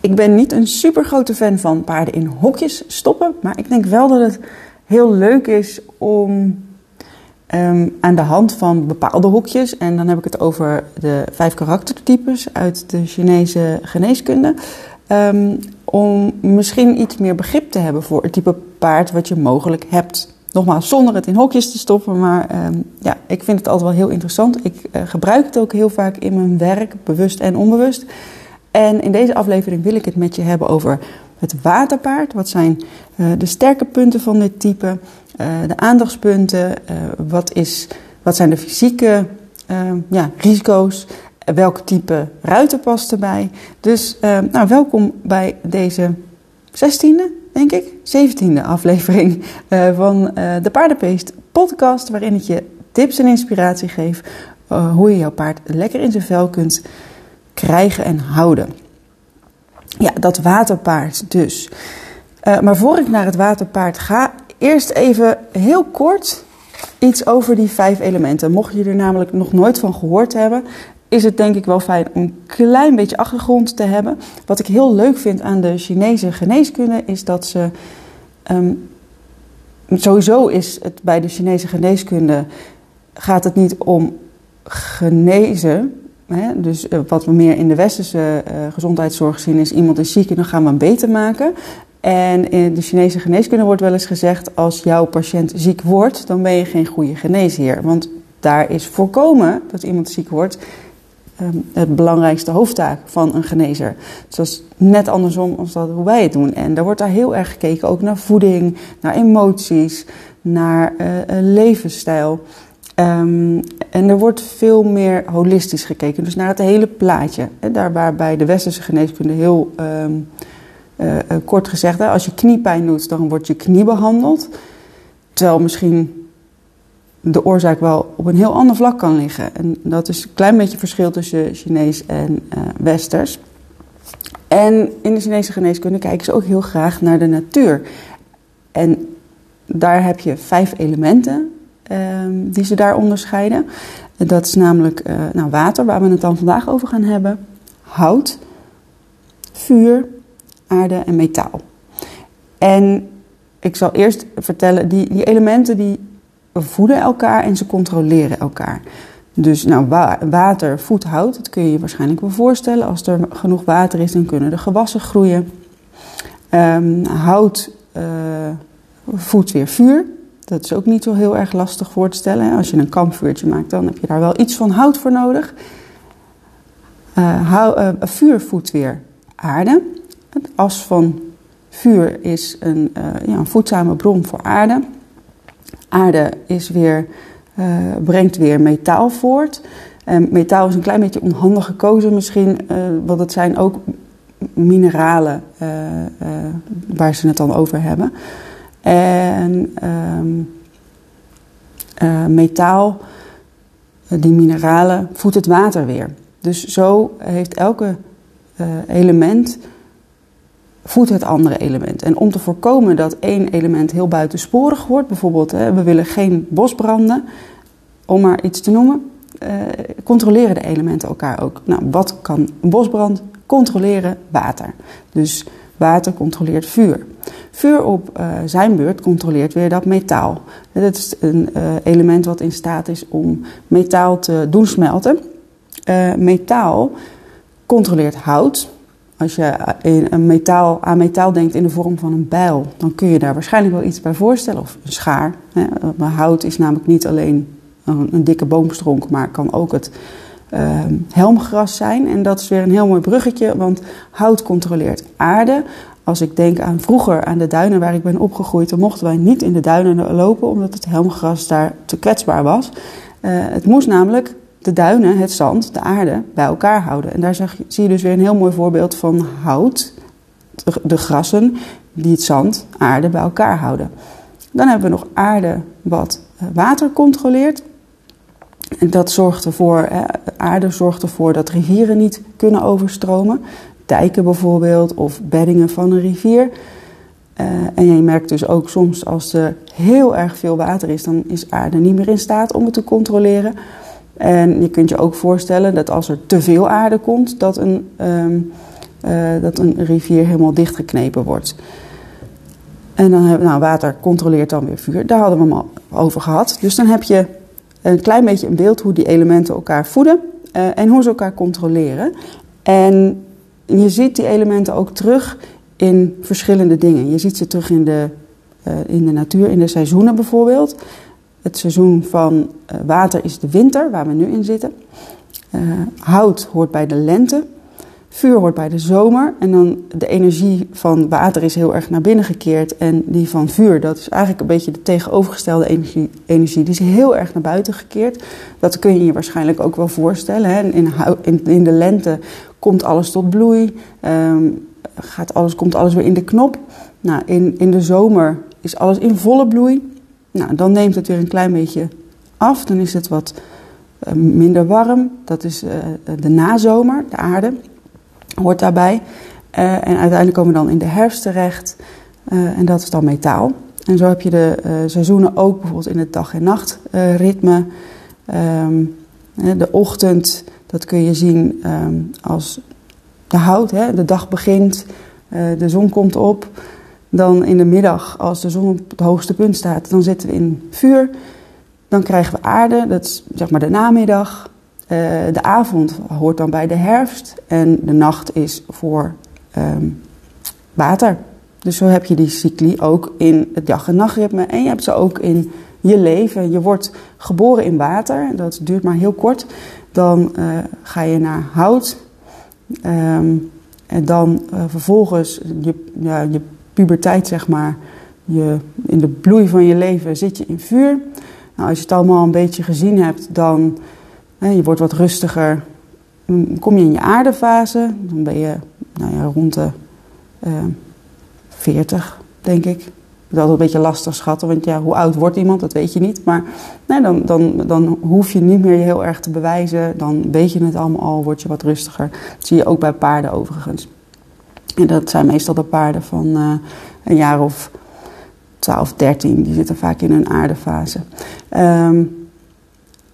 Ik ben niet een super grote fan van paarden in hokjes stoppen. Maar ik denk wel dat het heel leuk is om ehm, aan de hand van bepaalde hokjes. En dan heb ik het over de vijf karaktertypes uit de Chinese geneeskunde. Ehm, om misschien iets meer begrip te hebben voor het type paard wat je mogelijk hebt. Nogmaals, zonder het in hokjes te stoppen, maar ehm, ja, ik vind het altijd wel heel interessant. Ik uh, gebruik het ook heel vaak in mijn werk, bewust en onbewust. En in deze aflevering wil ik het met je hebben over het waterpaard. Wat zijn uh, de sterke punten van dit type? Uh, de aandachtspunten? wat, is, wat zijn de fysieke ja, risico's? welk type ruiter past erbij. Dus nou, welkom bij deze 16e, denk ik, 17e aflevering van de Paardenpeest podcast, waarin ik je tips en inspiratie geef hoe je jouw paard lekker in zijn vel kunt krijgen en houden. Ja, dat waterpaard dus. maar voor ik naar het waterpaard ga, eerst even heel kort iets over die vijf elementen. Mocht je er namelijk nog nooit van gehoord hebben, is het denk ik wel fijn om een klein beetje achtergrond te hebben. Wat ik heel leuk vind aan de Chinese geneeskunde is dat ze. Um, sowieso is het bij de Chinese geneeskunde. gaat het niet om genezen. Dus uh, wat we meer in de westerse uh, gezondheidszorg zien is iemand is ziek en dan gaan we hem beter maken. En in de Chinese geneeskunde wordt wel eens gezegd: als jouw patiënt ziek wordt, dan ben je geen goede geneesheer. Want daar is voorkomen dat iemand ziek wordt um, het belangrijkste hoofdtaak van een genezer. Dus dat is net andersom als dat hoe wij het doen. En daar wordt daar heel erg gekeken ook naar voeding, naar emoties, naar uh, levensstijl. Um, en er wordt veel meer holistisch gekeken, dus naar het hele plaatje. Daar waarbij de westerse geneeskunde heel um, uh, kort gezegd, als je kniepijn doet, dan wordt je knie behandeld. Terwijl misschien de oorzaak wel op een heel ander vlak kan liggen. En dat is een klein beetje verschil tussen Chinees en uh, Westers. En in de Chinese geneeskunde kijken ze ook heel graag naar de natuur. En daar heb je vijf elementen um, die ze daar onderscheiden. Dat is namelijk uh, nou, water, waar we het dan vandaag over gaan hebben. Hout, vuur, aarde en metaal. En ik zal eerst vertellen, die, die elementen die voeden elkaar en ze controleren elkaar. Dus nou, water voedt hout, dat kun je je waarschijnlijk wel voorstellen. Als er genoeg water is, dan kunnen de gewassen groeien. Um, hout uh, voedt weer vuur. Dat is ook niet zo heel erg lastig voor te stellen. Als je een kampvuurtje maakt, dan heb je daar wel iets van hout voor nodig. Uh, hou, uh, vuur voedt weer aarde. Het as van vuur is een, ja, een voedzame bron voor aarde. Aarde is weer, brengt weer metaal voort. En metaal is een klein beetje onhandig gekozen misschien, want het zijn ook mineralen waar ze het dan over hebben. En um, metaal, die mineralen, voedt het water weer. Dus zo heeft elke element voedt het andere element. En om te voorkomen dat één element heel buitensporig wordt, bijvoorbeeld hè, we willen geen bosbranden, om maar iets te noemen, controleren de elementen elkaar ook. Nou, wat kan een bosbrand controleren? Water. Dus water controleert vuur. Vuur op uh, zijn beurt controleert weer dat metaal. Dat is een uh, element wat in staat is om metaal te doen smelten. metaal controleert hout, als je een metaal, aan metaal denkt in de vorm van een bijl, dan kun je daar waarschijnlijk wel iets bij voorstellen. Of een schaar. Maar hout is namelijk niet alleen een, een dikke boomstronk, maar kan ook het uh, helmgras zijn. En dat is weer een heel mooi bruggetje, want hout controleert aarde. Als ik denk aan vroeger aan de duinen waar ik ben opgegroeid, dan mochten wij niet in de duinen lopen omdat het helmgras daar te kwetsbaar was. Uh, het moest namelijk de duinen, het zand, de aarde bij elkaar houden. En daar zag, zie je dus weer een heel mooi voorbeeld van hout, de, grassen die het zand, aarde bij elkaar houden. Dan hebben we nog aarde wat eh, water controleert. Dat zorgt ervoor, aarde zorgt ervoor dat rivieren niet kunnen overstromen. Dijken bijvoorbeeld of beddingen van een rivier. Uh, en je merkt dus ook soms als er heel erg veel water is, dan is aarde niet meer in staat om het te controleren. En je kunt je ook voorstellen dat als er te veel aarde komt, dat een, um, dat een rivier helemaal dichtgeknepen wordt. En dan hebben nou, water controleert dan weer vuur. Daar hadden we hem al over gehad. Dus dan heb je een klein beetje een beeld hoe die elementen elkaar voeden en hoe ze elkaar controleren. En je ziet die elementen ook terug in verschillende dingen. Je ziet ze terug in de, uh, in de natuur, in de seizoenen bijvoorbeeld. Het seizoen van uh, water is de winter, waar we nu in zitten. Hout hoort bij de lente. Vuur hoort bij de zomer. En dan de energie van water is heel erg naar binnen gekeerd. En die van vuur, dat is eigenlijk een beetje de tegenovergestelde energie. energie. Die is heel erg naar buiten gekeerd. Dat kun je je waarschijnlijk ook wel voorstellen. Hè? In, in, de lente komt alles tot bloei. Um, gaat alles, komt alles weer in de knop. Nou, in, in de zomer is alles in volle bloei. Nou, dan neemt het weer een klein beetje af. Dan is het wat uh, minder warm. Dat is uh, de nazomer, de aarde, hoort daarbij. Uh, en uiteindelijk komen we dan in de herfst terecht. en dat is dan metaal. En zo heb je de seizoenen ook bijvoorbeeld in het dag- en nachtritme. Um, de ochtend, dat kun je zien um, als de hout, hè, de dag begint, uh, de zon komt op. Dan in de middag, als de zon op het hoogste punt staat, dan zitten we in vuur. Dan krijgen we aarde, dat is zeg maar de namiddag. Uh, de avond hoort dan bij de herfst en de nacht is voor um, water. Dus zo heb je die cycli ook in het dag- en nachtritme en je hebt ze ook in je leven. Je wordt geboren in water, dat duurt maar heel kort. Dan uh, ga je naar hout, Um, en dan uh, vervolgens je, ja, je puberteit, zeg maar, je, in de bloei van je leven zit je in vuur. Nou, als je het allemaal een beetje gezien hebt, dan je wordt wat rustiger. Kom je in je aardefase. Dan ben je nou ja, rond de uh, 40, denk ik is altijd een beetje lastig schatten, want ja, hoe oud wordt iemand, dat weet je niet. Maar dan, dan, dan hoef je niet meer je heel erg te bewijzen. Dan weet je het allemaal al, word je wat rustiger. Dat zie je ook bij paarden overigens. En dat zijn meestal de paarden van uh, een jaar of 12, 13. Die zitten vaak in een aardefase. Um,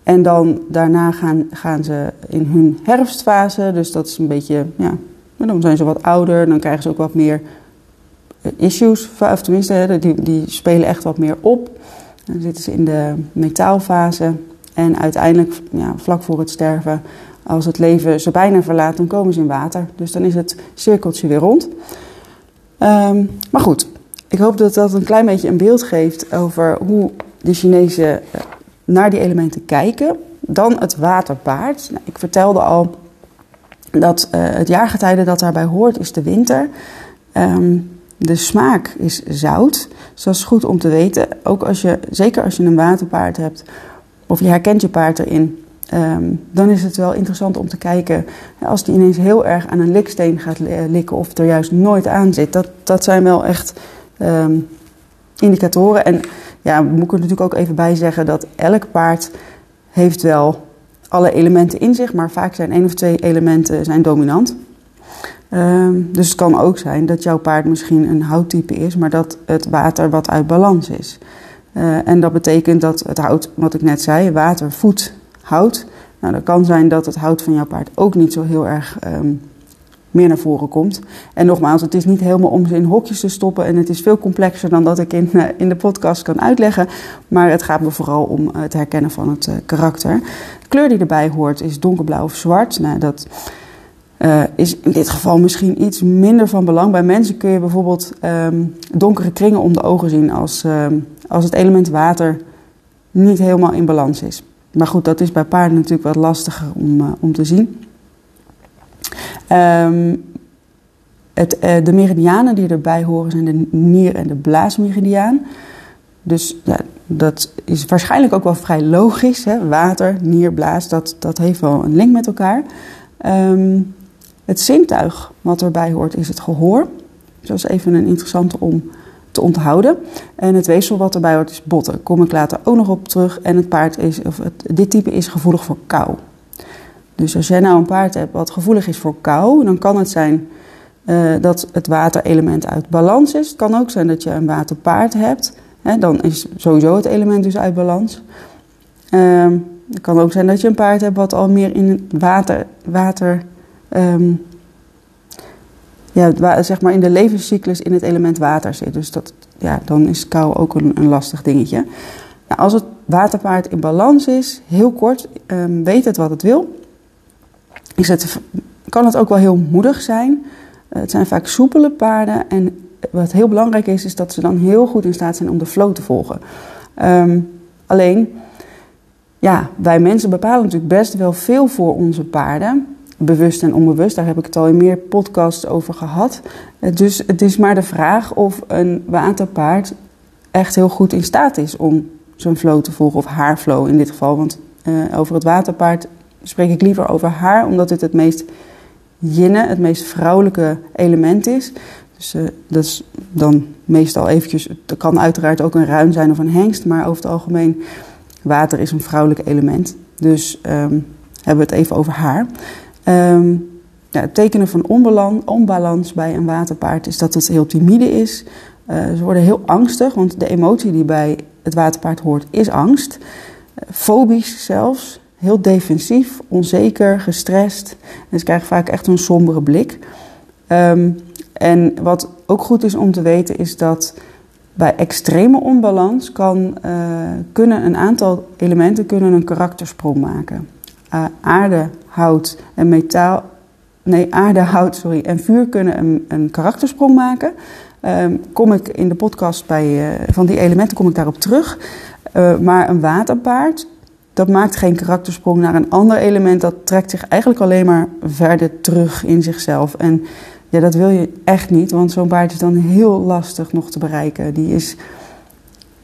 en dan daarna gaan, gaan ze in hun herfstfase. Dus dat is een beetje, ja, dan zijn ze wat ouder. Dan krijgen ze ook wat meer issues, of tenminste, die, die spelen echt wat meer op. Dan zitten ze in de metaalfase. En uiteindelijk, ja, vlak voor het sterven, als het leven ze bijna verlaat, dan komen ze in water. Dus dan is het cirkeltje weer rond. Um, maar goed, ik hoop dat dat een klein beetje een beeld geeft over hoe de Chinezen eh, naar die elementen kijken. Dan het waterpaard. Nou, ik vertelde al dat uh, het jaargetijde dat daarbij hoort is de winter. Um, de smaak is zout. Dus dat is goed om te weten. Ook als je, zeker als je een waterpaard hebt, of je herkent je paard erin, um, dan is het wel interessant om te kijken. Als die ineens heel erg aan een liksteen gaat likken, of er juist nooit aan zit. Dat, dat zijn wel echt um, indicatoren. En ja, moet ik er natuurlijk ook even bij zeggen dat elk paard heeft wel alle elementen in zich, maar vaak zijn één of twee elementen zijn dominant. Um, dus het kan ook zijn dat jouw paard misschien een houttype is, maar dat het water wat uit balans is. Uh, en dat betekent dat het hout, wat ik net zei, water voedt hout. Nou, dat kan zijn dat het hout van jouw paard ook niet zo heel erg um, meer naar voren komt. En nogmaals, het is niet helemaal om ze in hokjes te stoppen en het is veel complexer dan dat ik in, uh, in de podcast kan uitleggen. Maar het gaat me vooral om het herkennen van het uh, karakter. De kleur die erbij hoort is donkerblauw of zwart. Nou, dat is in dit geval misschien iets minder van belang. Bij mensen kun je bijvoorbeeld um, donkere kringen om de ogen zien als, um, als het element water niet helemaal in balans is. Maar goed, dat is bij paarden natuurlijk wat lastiger om, om te zien. Um, het, uh, de meridianen die erbij horen zijn de nier- en de blaasmeridiaan. Dus ja, dat is waarschijnlijk ook wel vrij logisch. Hè? Water, nier, blaas, dat, dat heeft wel een link met elkaar. Um, het zintuig wat erbij hoort is het gehoor. Dus dat is even een interessante om te onthouden. En het weefsel wat erbij hoort is botten. Kom ik later ook nog op terug. En het paard is, of dit type is gevoelig voor kou. Dus als jij nou een paard hebt wat gevoelig is voor kou, dan kan het zijn uh, dat het waterelement uit balans is. Het kan ook zijn dat je een waterpaard hebt. Hè, dan is sowieso het element dus uit balans. Uh, het kan ook zijn dat je een paard hebt wat al meer in water, water Um, ja, zeg maar in de levenscyclus in het element water zit. Dus dat, ja, dan is kou ook een, een lastig dingetje. Nou, als het waterpaard in balans is, heel kort, um, weet het wat het wil. Kan het ook wel heel moedig zijn. het zijn vaak soepele paarden. En wat heel belangrijk is, is dat ze dan heel goed in staat zijn om de flow te volgen. Ehm, alleen, ja, wij mensen bepalen natuurlijk best wel veel voor onze paarden bewust en onbewust. Daar heb ik het al in meer podcasts over gehad. Eh, dus het is maar de vraag of een waterpaard echt heel goed in staat is om zijn flow te volgen, of haar flow in dit geval. Want uh, over het waterpaard spreek ik liever over haar, omdat het het meest jinne, het meest vrouwelijke element is. Dus uh, dat is dan meestal eventjes, het kan uiteraard ook een ruin zijn of een hengst, maar over het algemeen, water is een vrouwelijk element. Dus um, hebben we het even over haar. Ja, het tekenen van onbalans, onbalans bij een waterpaard is dat het heel timide is. Uh, ze worden heel angstig, want de emotie die bij het waterpaard hoort is angst. Uh, fobisch zelfs, heel defensief, onzeker, gestrest. En ze krijgen vaak echt een sombere blik. Um, en wat ook goed is om te weten is dat bij extreme onbalans kan, uh, kunnen een aantal elementen kunnen een karaktersprong maken. Uh, aarde, hout en metaal. Nee, aarde, hout sorry, en vuur kunnen een, een karaktersprong maken. Um, kom ik in de podcast bij, uh, van die elementen kom ik daarop terug. Maar een waterpaard, dat maakt geen karaktersprong naar een ander element. Dat trekt zich eigenlijk alleen maar verder terug in zichzelf. En ja, dat wil je echt niet, want zo'n paard is dan heel lastig nog te bereiken. Die is,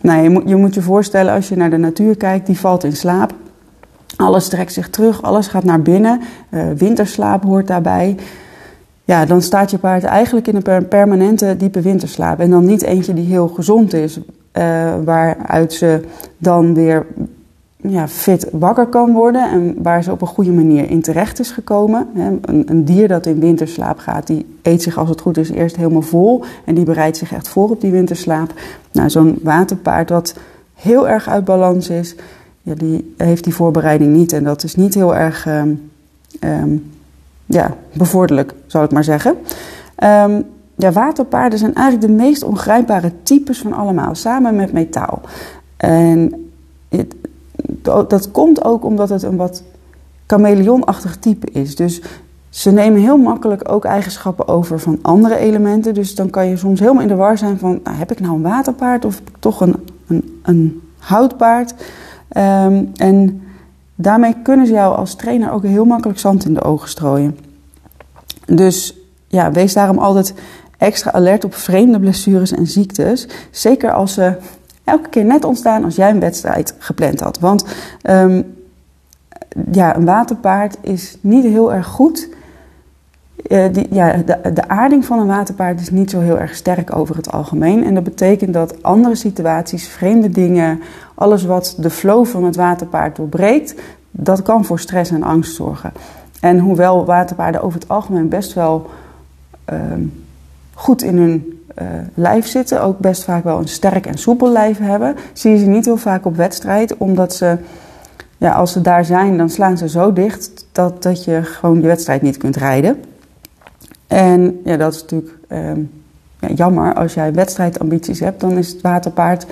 nou, je, moet, je moet je voorstellen als je naar de natuur kijkt, die valt in slaap. Alles trekt zich terug, alles gaat naar binnen. Uh, winterslaap hoort daarbij. Ja, dan staat je paard eigenlijk in een permanente diepe winterslaap. En dan niet eentje die heel gezond is, uh, waaruit ze dan weer ja, fit wakker kan worden en waar ze op een goede manier in terecht is gekomen. Een, een, dier dat in winterslaap gaat, die eet zich als het goed is eerst helemaal vol en die bereidt zich echt voor op die winterslaap. Nou, zo'n waterpaard wat heel erg uit balans is, die heeft die voorbereiding niet. En dat is niet heel erg um, um, ja, bevorderlijk, zou ik maar zeggen. Um, ja, waterpaarden zijn eigenlijk de meest ongrijpbare types van allemaal, samen met metaal. En het, dat komt ook omdat het een wat chameleonachtig type is. Dus ze nemen heel makkelijk ook eigenschappen over van andere elementen. Dus dan kan je soms helemaal in de war zijn van... Nou, heb ik nou een waterpaard of toch een, een, een houtpaard? Um, en daarmee kunnen ze jou als trainer ook heel makkelijk zand in de ogen strooien. Dus ja, wees daarom altijd extra alert op vreemde blessures en ziektes. Zeker als ze elke keer net ontstaan als jij een wedstrijd gepland had. Want um, ja, een waterpaard is niet heel erg goed. Uh, die, ja, de, de aarding van een waterpaard is niet zo heel erg sterk over het algemeen. En dat betekent dat andere situaties, vreemde dingen, alles wat de flow van het waterpaard doorbreekt, dat kan voor stress en angst zorgen. En hoewel waterpaarden over het algemeen best wel uh, goed in hun uh, lijf zitten, ook best vaak wel een sterk en soepel lijf hebben, zie je ze niet heel vaak op wedstrijd, omdat ze, ja, als ze daar zijn, dan slaan ze zo dicht dat, dat je gewoon je wedstrijd niet kunt rijden. En ja, dat is natuurlijk uh, ja, jammer. Als jij wedstrijdambities hebt, dan is het waterpaard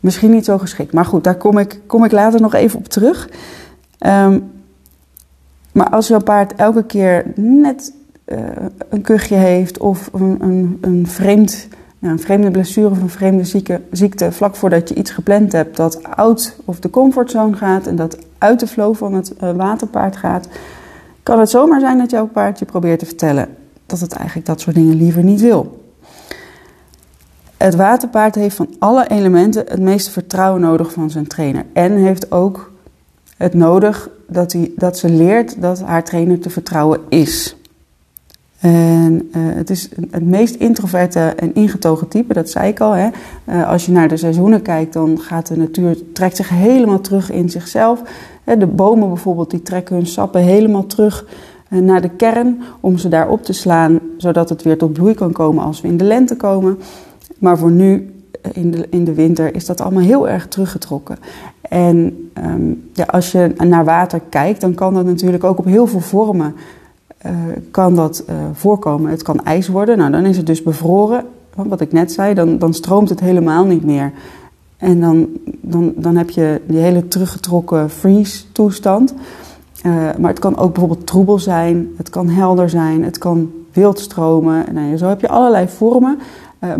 misschien niet zo geschikt. Maar goed, daar kom ik, kom ik later nog even op terug. Um, maar als zo'n paard elke keer net een kuchje heeft of een, een, een, vreemd, een vreemde blessure of een vreemde zieke, ziekte vlak voordat je iets gepland hebt dat out of de comfortzone gaat en dat uit de flow van het uh, waterpaard gaat, kan het zomaar zijn dat jouw paard je probeert te vertellen dat het eigenlijk dat soort dingen liever niet wil. Het waterpaard heeft van alle elementen het meeste vertrouwen nodig van zijn trainer en heeft ook het nodig dat, hij, dat ze leert dat haar trainer te vertrouwen is. En uh, het is het meest introverte en ingetogen type, dat zei ik al. Hè. Uh, als je naar de seizoenen kijkt, dan gaat de natuur, trekt zich helemaal terug in zichzelf. De bomen bijvoorbeeld, die trekken hun sappen helemaal terug uh, naar de kern om ze daar op te slaan, zodat het weer tot bloei kan komen als we in de lente komen. Maar voor nu, in de, in de winter, is dat allemaal heel erg teruggetrokken. En um, ja, als je naar water kijkt, dan kan dat natuurlijk ook op heel veel vormen kan dat voorkomen. Het kan ijs worden. Nou, dan is het dus bevroren. Wat ik net zei, dan, dan stroomt het helemaal niet meer. En dan, dan, dan heb je die hele teruggetrokken freeze-toestand. maar het kan ook bijvoorbeeld troebel zijn, het kan helder zijn, het kan wild stromen. Nou, zo heb je allerlei vormen.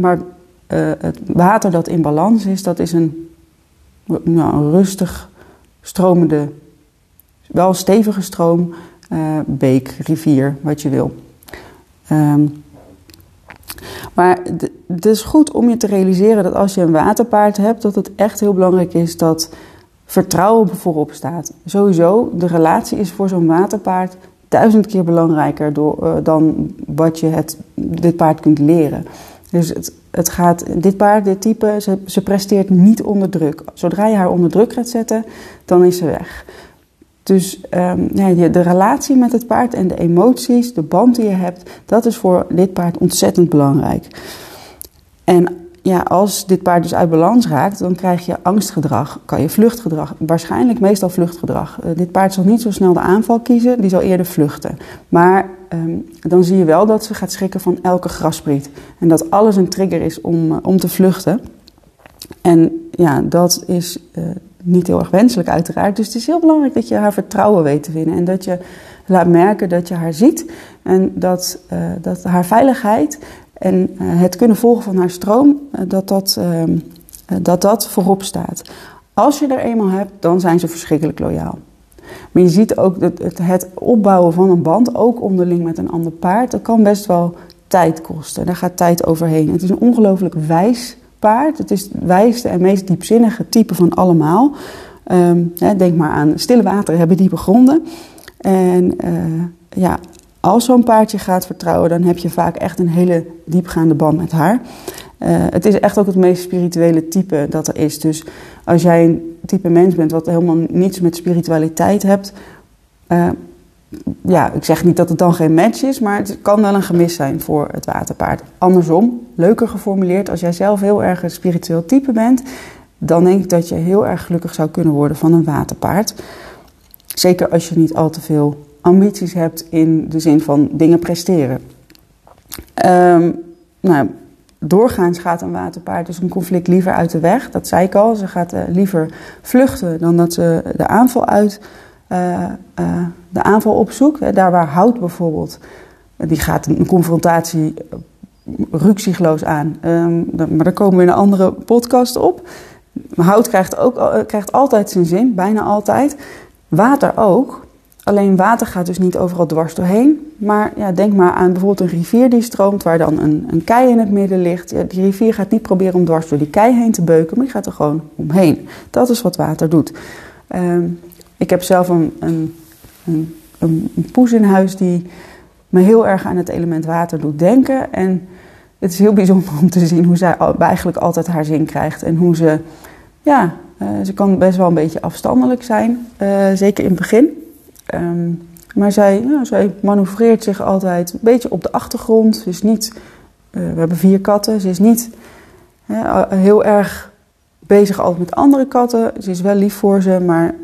maar het water dat in balans is, dat is een, nou, een rustig stromende, wel stevige stroom, uh, beek, rivier, wat je wil. Um, maar het is goed om je te realiseren dat als je een waterpaard hebt, dat het echt heel belangrijk is dat vertrouwen voorop staat. Sowieso, de relatie is voor zo'n waterpaard duizend keer belangrijker door, uh, dan wat je het, dit paard kunt leren. Dus het, het gaat, dit paard, dit type, ze, ze presteert niet onder druk. Zodra je haar onder druk gaat zetten, dan is ze weg. Dus um, ja, de relatie met het paard en de emoties, de band die je hebt, dat is voor dit paard ontzettend belangrijk. En ja, als dit paard dus uit balans raakt, dan krijg je angstgedrag, kan je vluchtgedrag. Waarschijnlijk meestal vluchtgedrag. Uh, dit paard zal niet zo snel de aanval kiezen, die zal eerder vluchten. Maar um, dan zie je wel dat ze gaat schrikken van elke graspriet. En dat alles een trigger is om, uh, om te vluchten. En ja, dat is uh, niet heel erg wenselijk uiteraard. Dus het is heel belangrijk dat je haar vertrouwen weet te winnen. En dat je laat merken dat je haar ziet. En dat, dat haar veiligheid en uh, het kunnen volgen van haar stroom, uh, dat, dat, uh, dat dat voorop staat. Als je er eenmaal hebt, dan zijn ze verschrikkelijk loyaal. Maar je ziet ook dat het, het opbouwen van een band, ook onderling met een ander paard, dat kan best wel tijd kosten. Daar gaat tijd overheen. Het is een ongelooflijk wijs paard. Het is het wijste en meest diepzinnige type van allemaal. Um, hè, denk maar aan stille wateren hebben diepe gronden. En uh, ja, als zo'n paardje gaat vertrouwen, dan heb je vaak echt een hele diepgaande band met haar. Uh, het is echt ook het meest spirituele type dat er is. Dus als jij een type mens bent wat helemaal niets met spiritualiteit hebt. Uh, ja, ik zeg niet dat het dan geen match is, maar het kan wel een gemis zijn voor het waterpaard. Andersom, leuker geformuleerd, als jij zelf heel erg een spiritueel type bent, dan denk ik dat je heel erg gelukkig zou kunnen worden van een waterpaard. Zeker als je niet al te veel ambities hebt in de zin van dingen presteren. Um, nou, doorgaans gaat een waterpaard dus een conflict liever uit de weg. Dat zei ik al. Ze gaat uh, liever vluchten dan dat ze de aanval uit de aanval opzoekt. Daar waar hout bijvoorbeeld, die gaat een confrontatie ruksigloos aan. Um, maar daar komen we in een andere podcast op. Hout krijgt, ook, krijgt altijd zijn zin, bijna altijd. Water ook. Alleen water gaat dus niet overal dwars doorheen. Maar ja, denk maar aan bijvoorbeeld een rivier die stroomt, waar dan een, een kei in het midden ligt. Die rivier gaat niet proberen om dwars door die kei heen te beuken, maar die gaat er gewoon omheen. Dat is wat water doet. Um, ik heb zelf een, een, een, een, poes in huis die me heel erg aan het element water doet denken. En het is heel bijzonder om te zien hoe zij eigenlijk altijd haar zin krijgt. En hoe ze, ja, uh, ze kan best wel een beetje afstandelijk zijn, uh, zeker in het begin. Um, maar zij, ja, zij manoeuvreert zich altijd een beetje op de achtergrond. Ze is niet, uh, we hebben vier katten, ze is niet heel erg bezig altijd met andere katten. Ze is wel lief voor ze, maar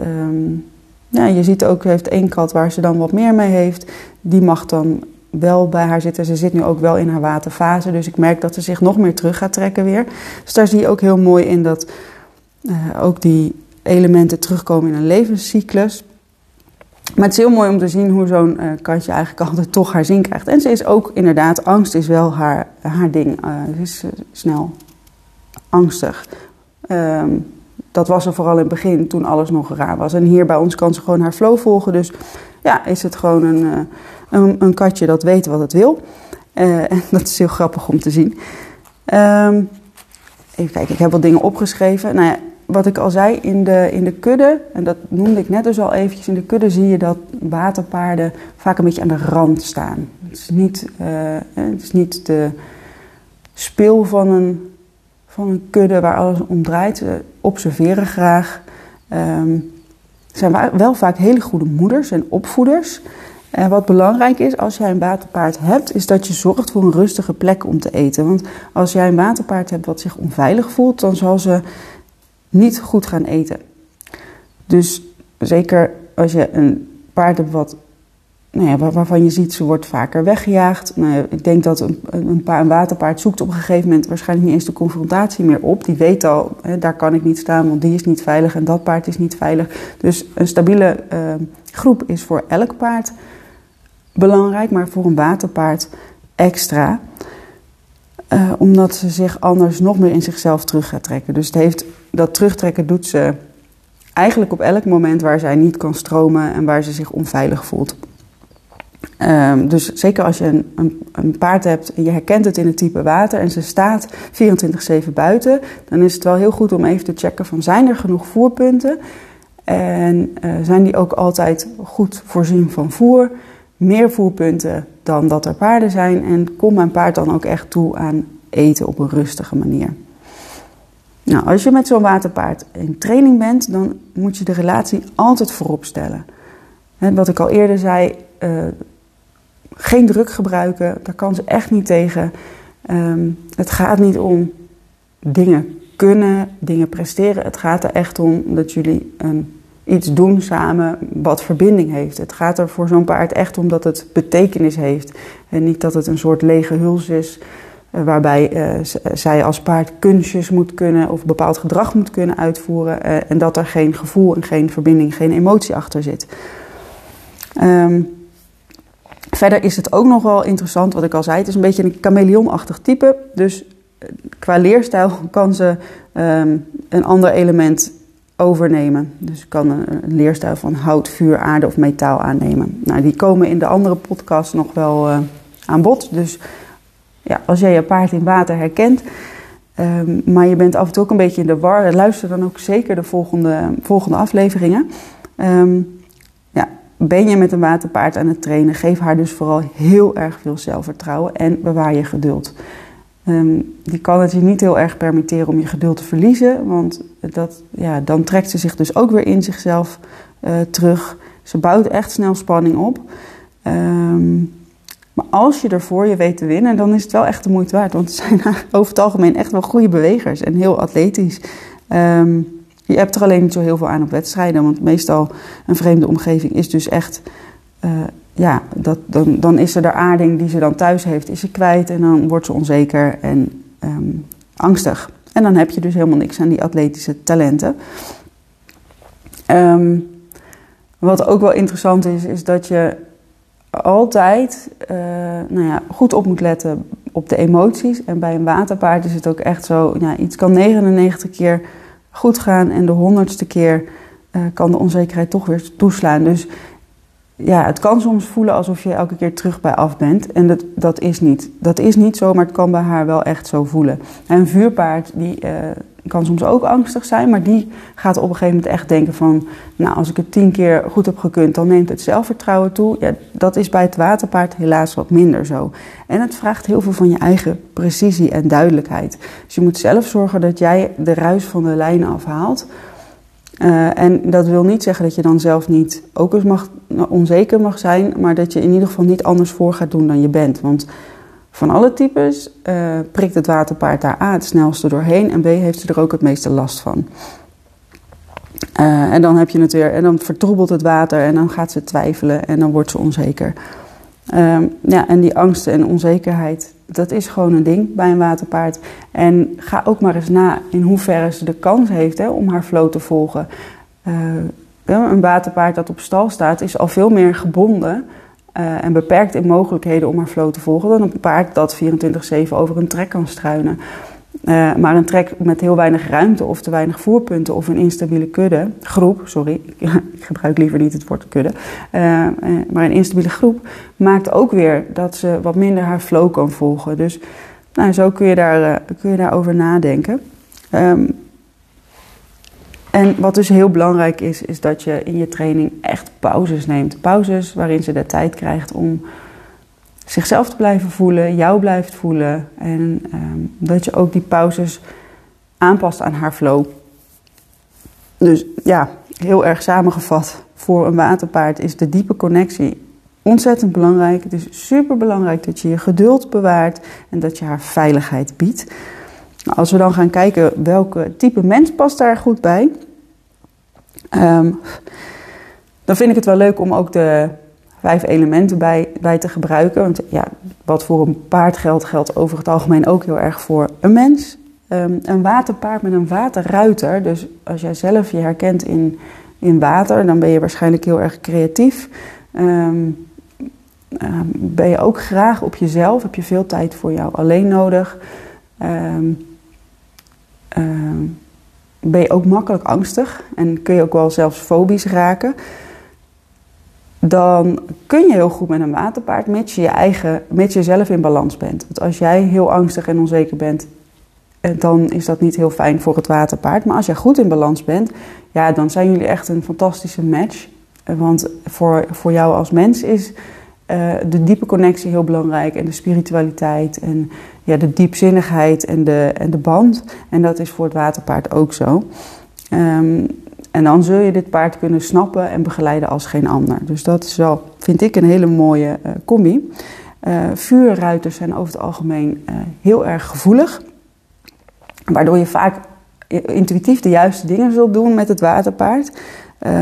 um, ja, je ziet ook, heeft één kat waar ze dan wat meer mee heeft. Die mag dan wel bij haar zitten. Ze zit nu ook wel in haar waterfase, dus ik merk dat ze zich nog meer terug gaat trekken weer. Dus daar zie je ook heel mooi in dat uh, ook die elementen terugkomen in een levenscyclus. Maar het is heel mooi om te zien hoe zo'n uh, katje eigenlijk altijd toch haar zin krijgt. En ze is ook inderdaad, angst is wel haar, haar ding. Uh, ze is snel angstig. Um, dat was er vooral in het begin, toen alles nog raar was. En hier bij ons kan ze gewoon haar flow volgen. Dus ja, is het gewoon een, een, een katje dat weet wat het wil. en dat is heel grappig om te zien. Um, even kijken, ik heb wat dingen opgeschreven. Nou ja, wat ik al zei, in de, in de kudde, en dat noemde ik net dus al eventjes, in de kudde zie je dat waterpaarden vaak een beetje aan de rand staan. Het is niet, uh, het is niet de speel van een, van een kudde waar alles om draait. Observeren graag. Um, zijn wel vaak hele goede moeders en opvoeders. En wat belangrijk is als jij een waterpaard hebt, is dat je zorgt voor een rustige plek om te eten. Want als jij een waterpaard hebt wat zich onveilig voelt, dan zal ze niet goed gaan eten. Dus zeker als je een paard hebt wat nou waarvan je ziet ze wordt vaker weggejaagd. Nou, ik denk dat een, een, een waterpaard zoekt op een gegeven moment waarschijnlijk niet eens de confrontatie meer op. Die weet al, hè, daar kan ik niet staan, want die is niet veilig en dat paard is niet veilig. Dus een stabiele uh, groep is voor elk paard belangrijk, maar voor een waterpaard extra. Uh, omdat ze zich anders nog meer in zichzelf terug gaat trekken. Dus het heeft, dat terugtrekken doet ze eigenlijk op elk moment waar zij niet kan stromen en waar ze zich onveilig voelt. Um, dus zeker als je een, een, een, paard hebt en je herkent het in het type water en ze staat 24-7 buiten, dan is het wel heel goed om even te checken van zijn er genoeg voerpunten en uh, zijn die ook altijd goed voorzien van voer. Meer voerpunten dan dat er paarden zijn en komt mijn paard dan ook echt toe aan eten op een rustige manier. Nou, als je met zo'n waterpaard in training bent, dan moet je de relatie altijd voorop stellen. wat ik al eerder zei, uh, geen druk gebruiken, daar kan ze echt niet tegen. Um, het gaat niet om dingen kunnen, dingen presteren. Het gaat er echt om dat jullie iets doen samen wat verbinding heeft. Het gaat er voor zo'n paard echt om dat het betekenis heeft. En niet dat het een soort lege huls is. Uh, waarbij uh, zij als paard kunstjes moet kunnen of bepaald gedrag moet kunnen uitvoeren. Uh, en dat er geen gevoel en geen verbinding, geen emotie achter zit. Um, Verder is het ook nog wel interessant, wat ik al zei, het is een beetje een chameleonachtig type. Dus eh, qua leerstijl kan ze um, een ander element overnemen. Dus kan een, leerstijl van hout, vuur, aarde of metaal aannemen. Nou, die komen in de andere podcast nog wel uh, aan bod. Dus ja, als jij je paard in water herkent, um, maar je bent af en toe ook een beetje in de war, luister dan ook zeker de volgende, volgende afleveringen. Um, ben je met een waterpaard aan het trainen, geef haar dus vooral heel erg veel zelfvertrouwen en bewaar je geduld. Um, die kan het je niet heel erg permitteren om je geduld te verliezen, want dat, ja, dan trekt ze zich dus ook weer in zichzelf uh, terug. Ze bouwt echt snel spanning op. Um, maar als je ervoor je weet te winnen, dan is het wel echt de moeite waard. Want ze zijn over het algemeen echt wel goede bewegers en heel atletisch. Um, je hebt er alleen niet zo heel veel aan op wedstrijden, want meestal een vreemde omgeving is dus echt, uh, ja, dat, dan, dan is er de aarding die ze dan thuis heeft, is ze kwijt en dan wordt ze onzeker en um, angstig. En dan heb je dus helemaal niks aan die atletische talenten. Um, wat ook wel interessant is, is dat je altijd uh, nou ja, goed op moet letten op de emoties. En bij een waterpaard is het ook echt zo, ja, iets kan 99 keer goed gaan en de honderdste keer uh, kan de onzekerheid toch weer toeslaan. Dus ja, het kan soms voelen alsof je elke keer terug bij af bent. En dat, dat is niet. Dat is niet zo, maar het kan bij haar wel echt zo voelen. En een vuurpaard die, uh, kan soms ook angstig zijn, maar die gaat op een gegeven moment echt denken van... nou, als ik het tien keer goed heb gekund, dan neemt het zelfvertrouwen toe. Ja, dat is bij het waterpaard helaas wat minder zo. En het vraagt heel veel van je eigen precisie en duidelijkheid. Dus je moet zelf zorgen dat jij de ruis van de lijn afhaalt... Uh, en dat wil niet zeggen dat je dan zelf niet ook eens mag, onzeker mag zijn, maar dat je in ieder geval niet anders voor gaat doen dan je bent. Want van alle types uh, prikt het waterpaard daar A het snelste doorheen en B heeft ze er ook het meeste last van. Uh, en dan heb je het weer, en dan vertroebelt het water en dan gaat ze twijfelen en dan wordt ze onzeker. Uh, ja, en die angsten en onzekerheid, dat is gewoon een ding bij een waterpaard. En ga ook maar eens na in hoeverre ze de kans heeft hè, om haar flow te volgen. Uh, een waterpaard dat op stal staat is al veel meer gebonden uh, en beperkt in mogelijkheden om haar flow te volgen dan een paard dat 24-7 over een trek kan struinen. Uh, maar een trek met heel weinig ruimte of te weinig voerpunten of een instabiele kudde, groep, sorry, ik gebruik liever niet het woord kudde, uh, maar een instabiele groep maakt ook weer dat ze wat minder haar flow kan volgen. Dus nou, zo kun je, daar, kun je daarover nadenken. Um, en wat dus heel belangrijk is, is dat je in je training echt pauzes neemt. Pauzes waarin ze de tijd krijgt om zichzelf te blijven voelen, jou blijft voelen. En um, dat je ook die pauzes aanpast aan haar flow. Dus ja, heel erg samengevat. Voor een waterpaard is de diepe connectie ontzettend belangrijk. Het is super belangrijk dat je je geduld bewaart en dat je haar veiligheid biedt. Nou, als we dan gaan kijken welke type mens past daar goed bij, um, dan vind ik het wel leuk om ook de vijf elementen bij, bij te gebruiken. Want ja, wat voor een paard geldt, geldt over het algemeen ook heel erg voor een mens. Ehm, een waterpaard met een waterruiter. Dus als jij zelf je herkent in, in water, dan ben je waarschijnlijk heel erg creatief. Ehm, ehm, ben je ook graag op jezelf? Heb je veel tijd voor jou alleen nodig? Ben je ook makkelijk angstig en kun je ook wel zelfs fobisch raken? dan kun je heel goed met een waterpaard, mits je, je eigen, mits je zelf in balans bent. Want als jij heel angstig en onzeker bent, eh, dan is dat niet heel fijn voor het waterpaard. Maar als jij goed in balans bent, ja, dan zijn jullie echt een fantastische match. Want voor, voor jou als mens is uh, de diepe connectie heel belangrijk. En de spiritualiteit en ja, de diepzinnigheid en de, en de band. En dat is voor het waterpaard ook zo. Um, en dan zul je dit paard kunnen snappen en begeleiden als geen ander. Dus dat is wel, vind ik, een hele mooie uh, combi. Uh, vuurruiters zijn over het algemeen heel erg gevoelig. Waardoor je vaak intuïtief de juiste dingen zult doen met het waterpaard.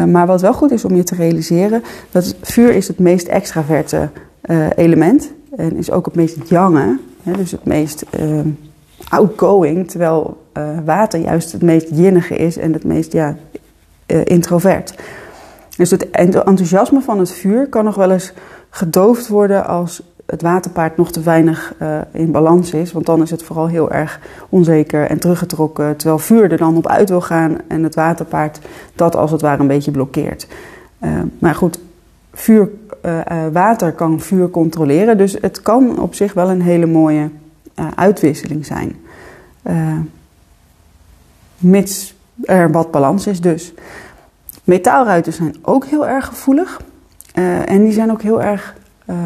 Maar wat wel goed is om je te realiseren, dat vuur is het meest extraverte element. En is ook het meest jange, dus het meest outgoing. Terwijl water juist het meest jinnige is en het meest ja, uh, introvert. Dus het enthousiasme van het vuur kan nog wel eens gedoofd worden als het waterpaard nog te weinig uh, in balans is. Want dan is het vooral heel erg onzeker en teruggetrokken. Terwijl vuur er dan op uit wil gaan en het waterpaard dat als het ware een beetje blokkeert. Uh, maar goed, vuur, water kan vuur controleren. Dus het kan op zich wel een hele mooie uitwisseling zijn. mits er wat balans is dus. Metaalruiten zijn ook heel erg gevoelig. En die zijn ook heel erg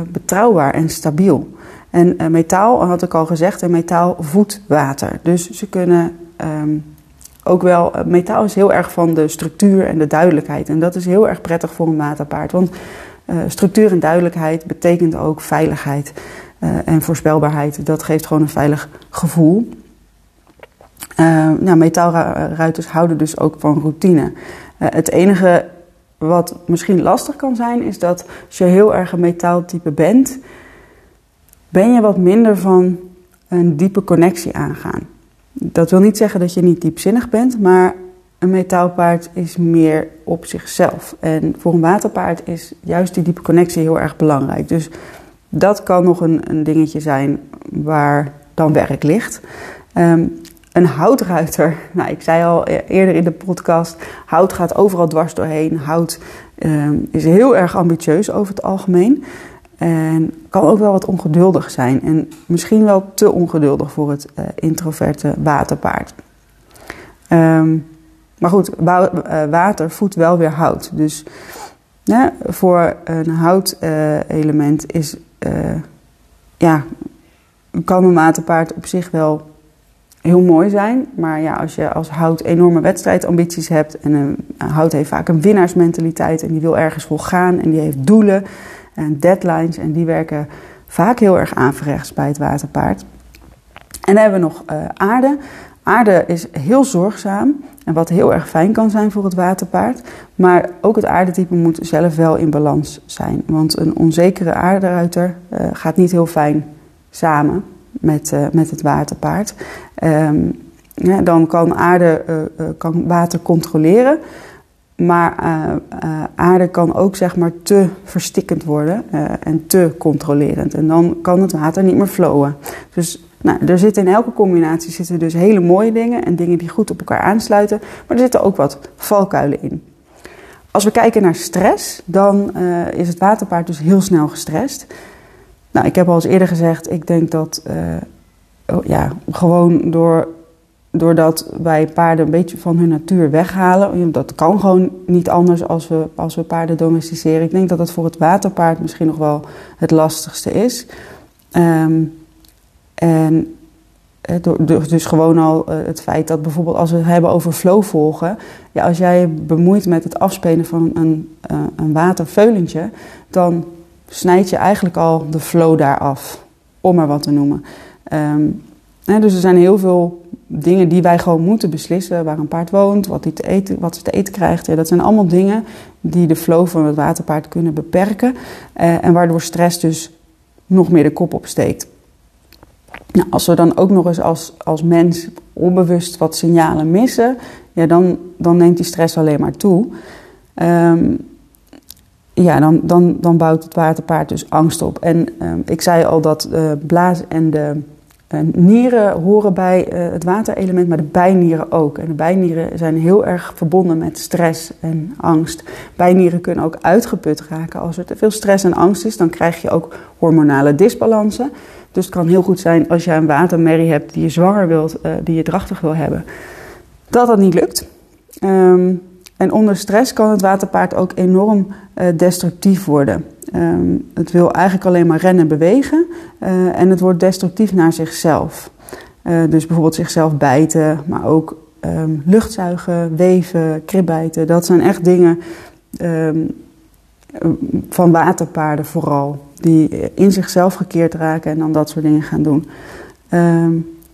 betrouwbaar en stabiel. En uh, metaal, had ik al gezegd, en metaal voedt water. Dus ze kunnen um, ook wel. metaal is heel erg van de structuur en de duidelijkheid. En dat is heel erg prettig voor een waterpaard. Want structuur en duidelijkheid betekent ook veiligheid en voorspelbaarheid. Dat geeft gewoon een veilig gevoel. Nou, metaalruiters houden dus ook van routine. Het enige wat misschien lastig kan zijn, is dat als je heel erg een metaaltype bent, ben je wat minder van een diepe connectie aangaan. Dat wil niet zeggen dat je niet diepzinnig bent, maar een metaalpaard is meer op zichzelf. En voor een waterpaard is juist die diepe connectie heel erg belangrijk. Dus dat kan nog een, een dingetje zijn waar dan werk ligt. Um, een houtruiter. Nou, ik zei al e- eerder in de podcast: hout gaat overal dwars doorheen. Hout uh, is heel erg ambitieus over het algemeen. En kan ook wel wat ongeduldig zijn. En misschien wel te ongeduldig voor het uh, introverte waterpaard. Um, maar goed, uh, water voedt wel weer hout. Dus voor een houtelement is. ja, kan een waterpaard op zich wel heel mooi zijn. Maar ja, als je als hout enorme wedstrijdambities hebt. En een, hout heeft vaak een winnaarsmentaliteit. En die wil ergens voor gaan. En die heeft doelen en deadlines. En die werken vaak heel erg aanverrechts bij het waterpaard. En dan hebben we nog uh, aarde. Aarde is heel zorgzaam. En wat heel erg fijn kan zijn voor het waterpaard. Maar ook het aardetype moet zelf wel in balans zijn. Want een onzekere aarderuiter uh, gaat niet heel fijn samen met, uh, met het waterpaard. Ja, dan kan aarde uh, kan water controleren. Maar aarde kan ook zeg maar te verstikkend worden en te controlerend. En dan kan het water niet meer flowen. Dus nou, er zitten in elke combinatie zitten dus hele mooie dingen en dingen die goed op elkaar aansluiten. Maar er zitten ook wat valkuilen in. Als we kijken naar stress, dan is het waterpaard dus heel snel gestrest. Nou, ik heb al eens eerder gezegd, ik denk dat uh, ja, gewoon door, doordat wij paarden een beetje van hun natuur weghalen, dat kan gewoon niet anders als we, als we paarden domesticeren. Ik denk dat dat voor het waterpaard misschien nog wel het lastigste is. Um, en eh, dus gewoon al eh, het feit dat bijvoorbeeld als we het hebben over flow volgen. Ja, als jij je bemoeit met het afspelen van een, een waterveulentje, dan snijd je eigenlijk al de flow daar af, om maar wat te noemen. Um, hè, dus er zijn heel veel dingen die wij gewoon moeten beslissen. Waar een paard woont, wat, hij te eten, wat ze te eten krijgt. Dat zijn allemaal dingen die de flow van het waterpaard kunnen beperken. Uh, en waardoor stress dus nog meer de kop opsteekt. Nou, als we dan ook nog eens als, als mens onbewust wat signalen missen, ja, dan, dan neemt die stress alleen maar toe. Um, ja, dan, dan, dan bouwt het waterpaard dus angst op. En um, ik zei al dat de blaas en de uh, nieren horen bij uh, het waterelement, maar de bijnieren ook. En de bijnieren zijn heel erg verbonden met stress en angst. Bijnieren kunnen ook uitgeput raken. Als er te veel stress en angst is, dan krijg je ook hormonale disbalansen. Dus het kan heel goed zijn als je een watermerrie hebt die je zwanger wilt, uh, die je drachtig wil hebben, dat dat niet lukt. Um, en onder stress kan het waterpaard ook enorm uh, destructief worden. Um, het wil eigenlijk alleen maar rennen en bewegen uh, en het wordt destructief naar zichzelf. Uh, dus bijvoorbeeld zichzelf bijten, maar ook um, luchtzuigen, weven, kribbijten. Dat zijn echt dingen um, van waterpaarden vooral, die in zichzelf gekeerd raken en dan dat soort dingen gaan doen.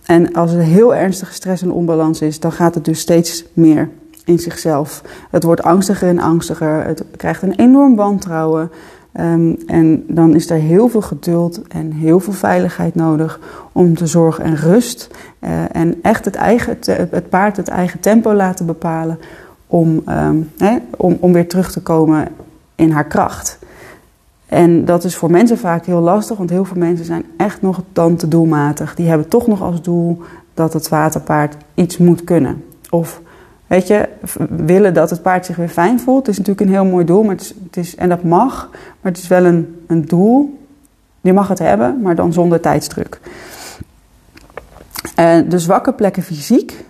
en als er heel ernstige stress en onbalans is, dan gaat het dus steeds meer in zichzelf. Het wordt angstiger en angstiger. Het krijgt een enorm wantrouwen. Um, en dan is er heel veel geduld en heel veel veiligheid nodig om te zorgen en rust. Uh, en echt het, eigen, het paard het eigen tempo laten bepalen om, hè, om, om weer terug te komen in haar kracht. En dat is voor mensen vaak heel lastig, want heel veel mensen zijn echt nog dan te doelmatig. Die hebben toch nog als doel dat het waterpaard iets moet kunnen. Of Weet je, willen dat het paard zich weer fijn voelt, is natuurlijk een heel mooi doel. Maar het is, en dat mag, maar het is wel een, een doel. Je mag het hebben, maar dan zonder tijdsdruk. Uh, de zwakke plekken fysiek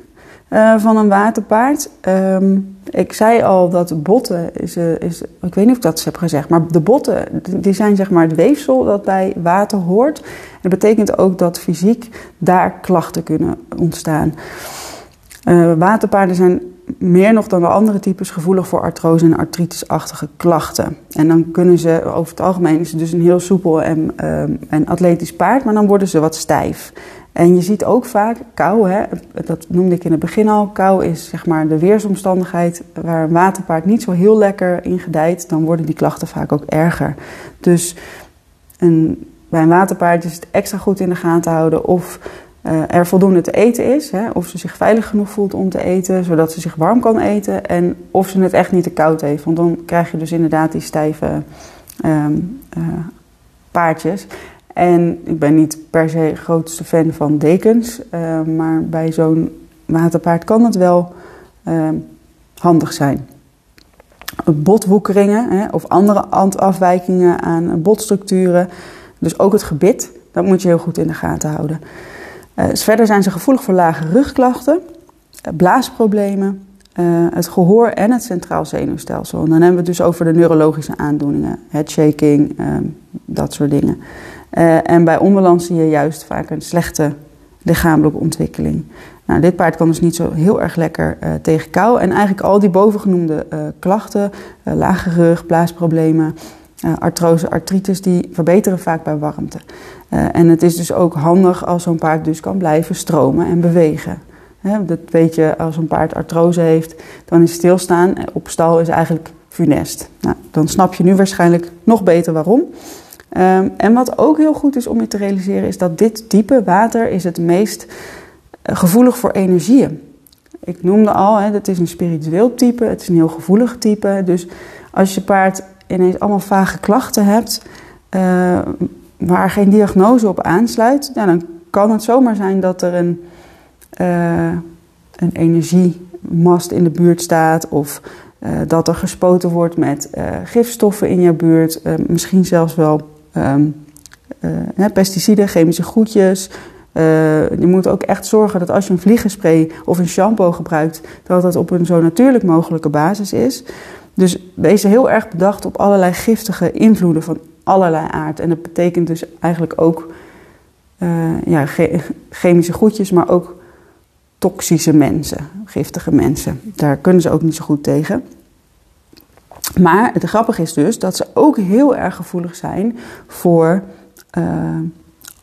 uh, van een waterpaard. Um, ik zei al dat botten, is, uh, is, ik weet niet of ik dat heb gezegd, maar de botten die zijn zeg maar het weefsel dat bij water hoort. En dat betekent ook dat fysiek daar klachten kunnen ontstaan. Uh, waterpaarden zijn meer nog dan de andere types gevoelig voor artrose en artritisachtige klachten. En dan kunnen ze, over het algemeen is het dus een heel soepel en, uh, en atletisch paard, maar dan worden ze wat stijf. En je ziet ook vaak kou, hè, dat noemde ik in het begin al. Kou is zeg maar de weersomstandigheid waar een waterpaard niet zo heel lekker in gedijt. Dan worden die klachten vaak ook erger. Dus een, bij een waterpaard is het extra goed in de gaten houden of uh, er voldoende te eten is. Hè, of ze zich veilig genoeg voelt om te eten, zodat ze zich warm kan eten. En of ze het echt niet te koud heeft. Want dan krijg je dus inderdaad die stijve um, paardjes. En ik ben niet per se grootste fan van dekens. Uh, maar bij zo'n waterpaard kan het wel ehm, handig zijn. Botwoekeringen hè, of andere afwijkingen aan botstructuren. Dus ook het gebit, dat moet je heel goed in de gaten houden. Uh, dus verder zijn ze gevoelig voor lage rugklachten, uh, blaasproblemen, uh, het gehoor en het centraal zenuwstelsel. En dan hebben we het dus over de neurologische aandoeningen, headshaking, dat soort dingen. en bij onbalans zie je juist vaak een slechte lichamelijke ontwikkeling. Nou, dit paard kan dus niet zo heel erg lekker tegen kou. En eigenlijk al die bovengenoemde klachten, lage rug, blaasproblemen, uh, artrose, artritis, die verbeteren vaak bij warmte. Uh, en het is dus ook handig als zo'n paard dus kan blijven stromen en bewegen. Dat weet je, als een paard artrose heeft, dan is stilstaan op stal is eigenlijk funest. Nou, dan snap je nu waarschijnlijk nog beter waarom. Um, en wat ook heel goed is om je te realiseren, is dat dit type water is het meest gevoelig voor energieën. Ik noemde al, hè, dat is een spiritueel type, het is een heel gevoelig type. Dus als je paard ineens allemaal vage klachten hebt, uh, waar geen diagnose op aansluit, dan kan het zomaar zijn dat er een, uh, een energiemast in de buurt staat of uh, dat er gespoten wordt met gifstoffen in je buurt, misschien zelfs wel um, pesticiden, chemische goedjes. je moet ook echt zorgen dat als je een vliegenspray of een shampoo gebruikt, dat dat op een zo natuurlijk mogelijke basis is. Dus wees heel erg bedacht op allerlei giftige invloeden van allerlei aard. En dat betekent dus eigenlijk ook uh, ja, chemische goedjes, maar ook toxische mensen, giftige mensen. Daar kunnen ze ook niet zo goed tegen. Maar het grappige is dus dat ze ook heel erg gevoelig zijn voor uh,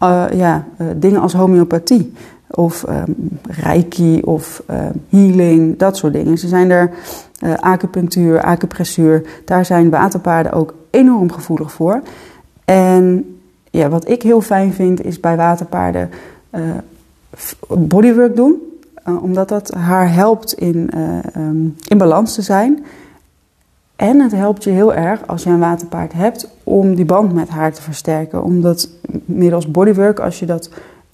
uh, ja, dingen als homeopathie. Of um, reiki of um, healing, dat soort dingen. Ze zijn er uh, acupunctuur, acupressuur, daar zijn waterpaarden ook enorm gevoelig voor. En ja, wat ik heel fijn vind is bij waterpaarden uh, bodywork doen. Uh, omdat dat haar helpt in, um, in balans te zijn. En het helpt je heel erg als je een waterpaard hebt om die band met haar te versterken. Omdat middels bodywork, als je dat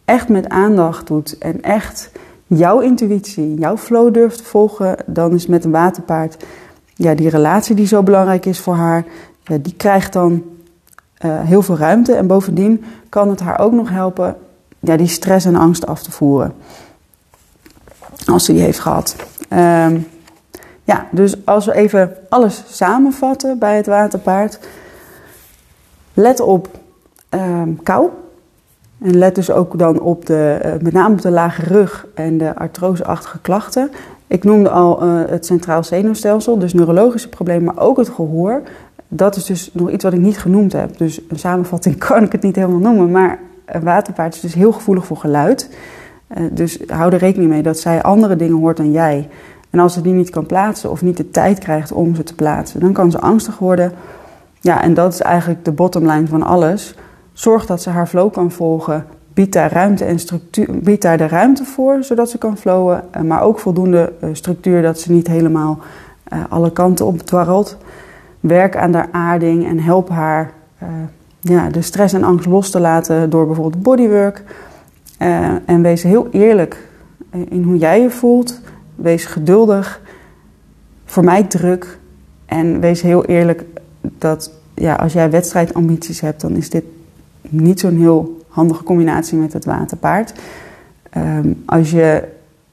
echt met aandacht doet en echt jouw intuïtie, jouw flow durft te volgen, dan is met een waterpaard ja, die relatie die zo belangrijk is voor haar, die krijgt dan uh, heel veel ruimte. En bovendien kan het haar ook nog helpen ja, die stress en angst af te voeren. Als ze die heeft gehad. Um, ja, dus als we even alles samenvatten bij het waterpaard. Let op um, kou. En let dus ook dan op de, uh, met name op de lage rug en de artroseachtige klachten. Ik noemde al uh, het centraal zenuwstelsel, dus neurologische problemen, maar ook het gehoor. Dat is dus nog iets wat ik niet genoemd heb. Dus een samenvatting kan ik het niet helemaal noemen. Maar een waterpaard is dus heel gevoelig voor geluid. Uh, dus hou er rekening mee dat zij andere dingen hoort dan jij. En als ze die niet kan plaatsen of niet de tijd krijgt om ze te plaatsen, dan kan ze angstig worden. Ja, en dat is eigenlijk de bottomline van alles. Zorg dat ze haar flow kan volgen. Bied daar ruimte en structuur, bied daar de ruimte voor, zodat ze kan flowen. Eh, maar ook voldoende eh, structuur, dat ze niet helemaal uh, alle kanten op dwarrelt. Werk aan haar aarding en help haar ja, de stress en angst los te laten door bijvoorbeeld bodywork. En wees heel eerlijk in hoe jij je voelt. Wees geduldig. Vermijd druk. En wees heel eerlijk dat ja, als jij wedstrijdambities hebt, dan is dit niet zo'n heel handige combinatie met het waterpaard. Um, als je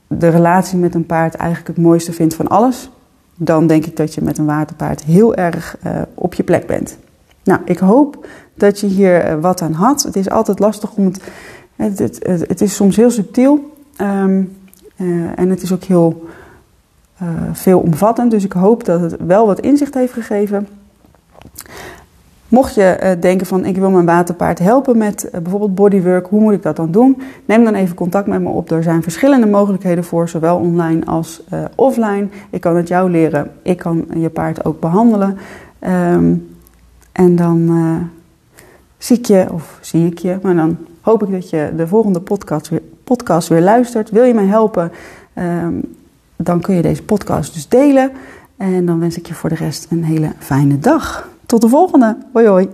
de relatie met een paard eigenlijk het mooiste vindt van alles, dan denk ik dat je met een waterpaard heel erg uh, op je plek bent. Nou, ik hoop dat je hier uh, wat aan had. Het is altijd lastig om het. Het, het, is soms heel subtiel. Um, uh, en het is ook heel veelomvattend. Dus ik hoop dat het wel wat inzicht heeft gegeven. Mocht je uh, denken van ik wil mijn waterpaard helpen met uh, bijvoorbeeld bodywork, hoe moet ik dat dan doen? Neem dan even contact met me op. Er zijn verschillende mogelijkheden voor, zowel online als uh, offline. Ik kan het jou leren, ik kan je paard ook behandelen. Um, en dan zie ik je, of zie ik je, maar dan hoop ik dat je de volgende podcast weer, podcast weer luistert. Wil je mij helpen? Um, dan kun je deze podcast dus delen. En dan wens ik je voor de rest een hele fijne dag. Tot de volgende. Hoi hoi.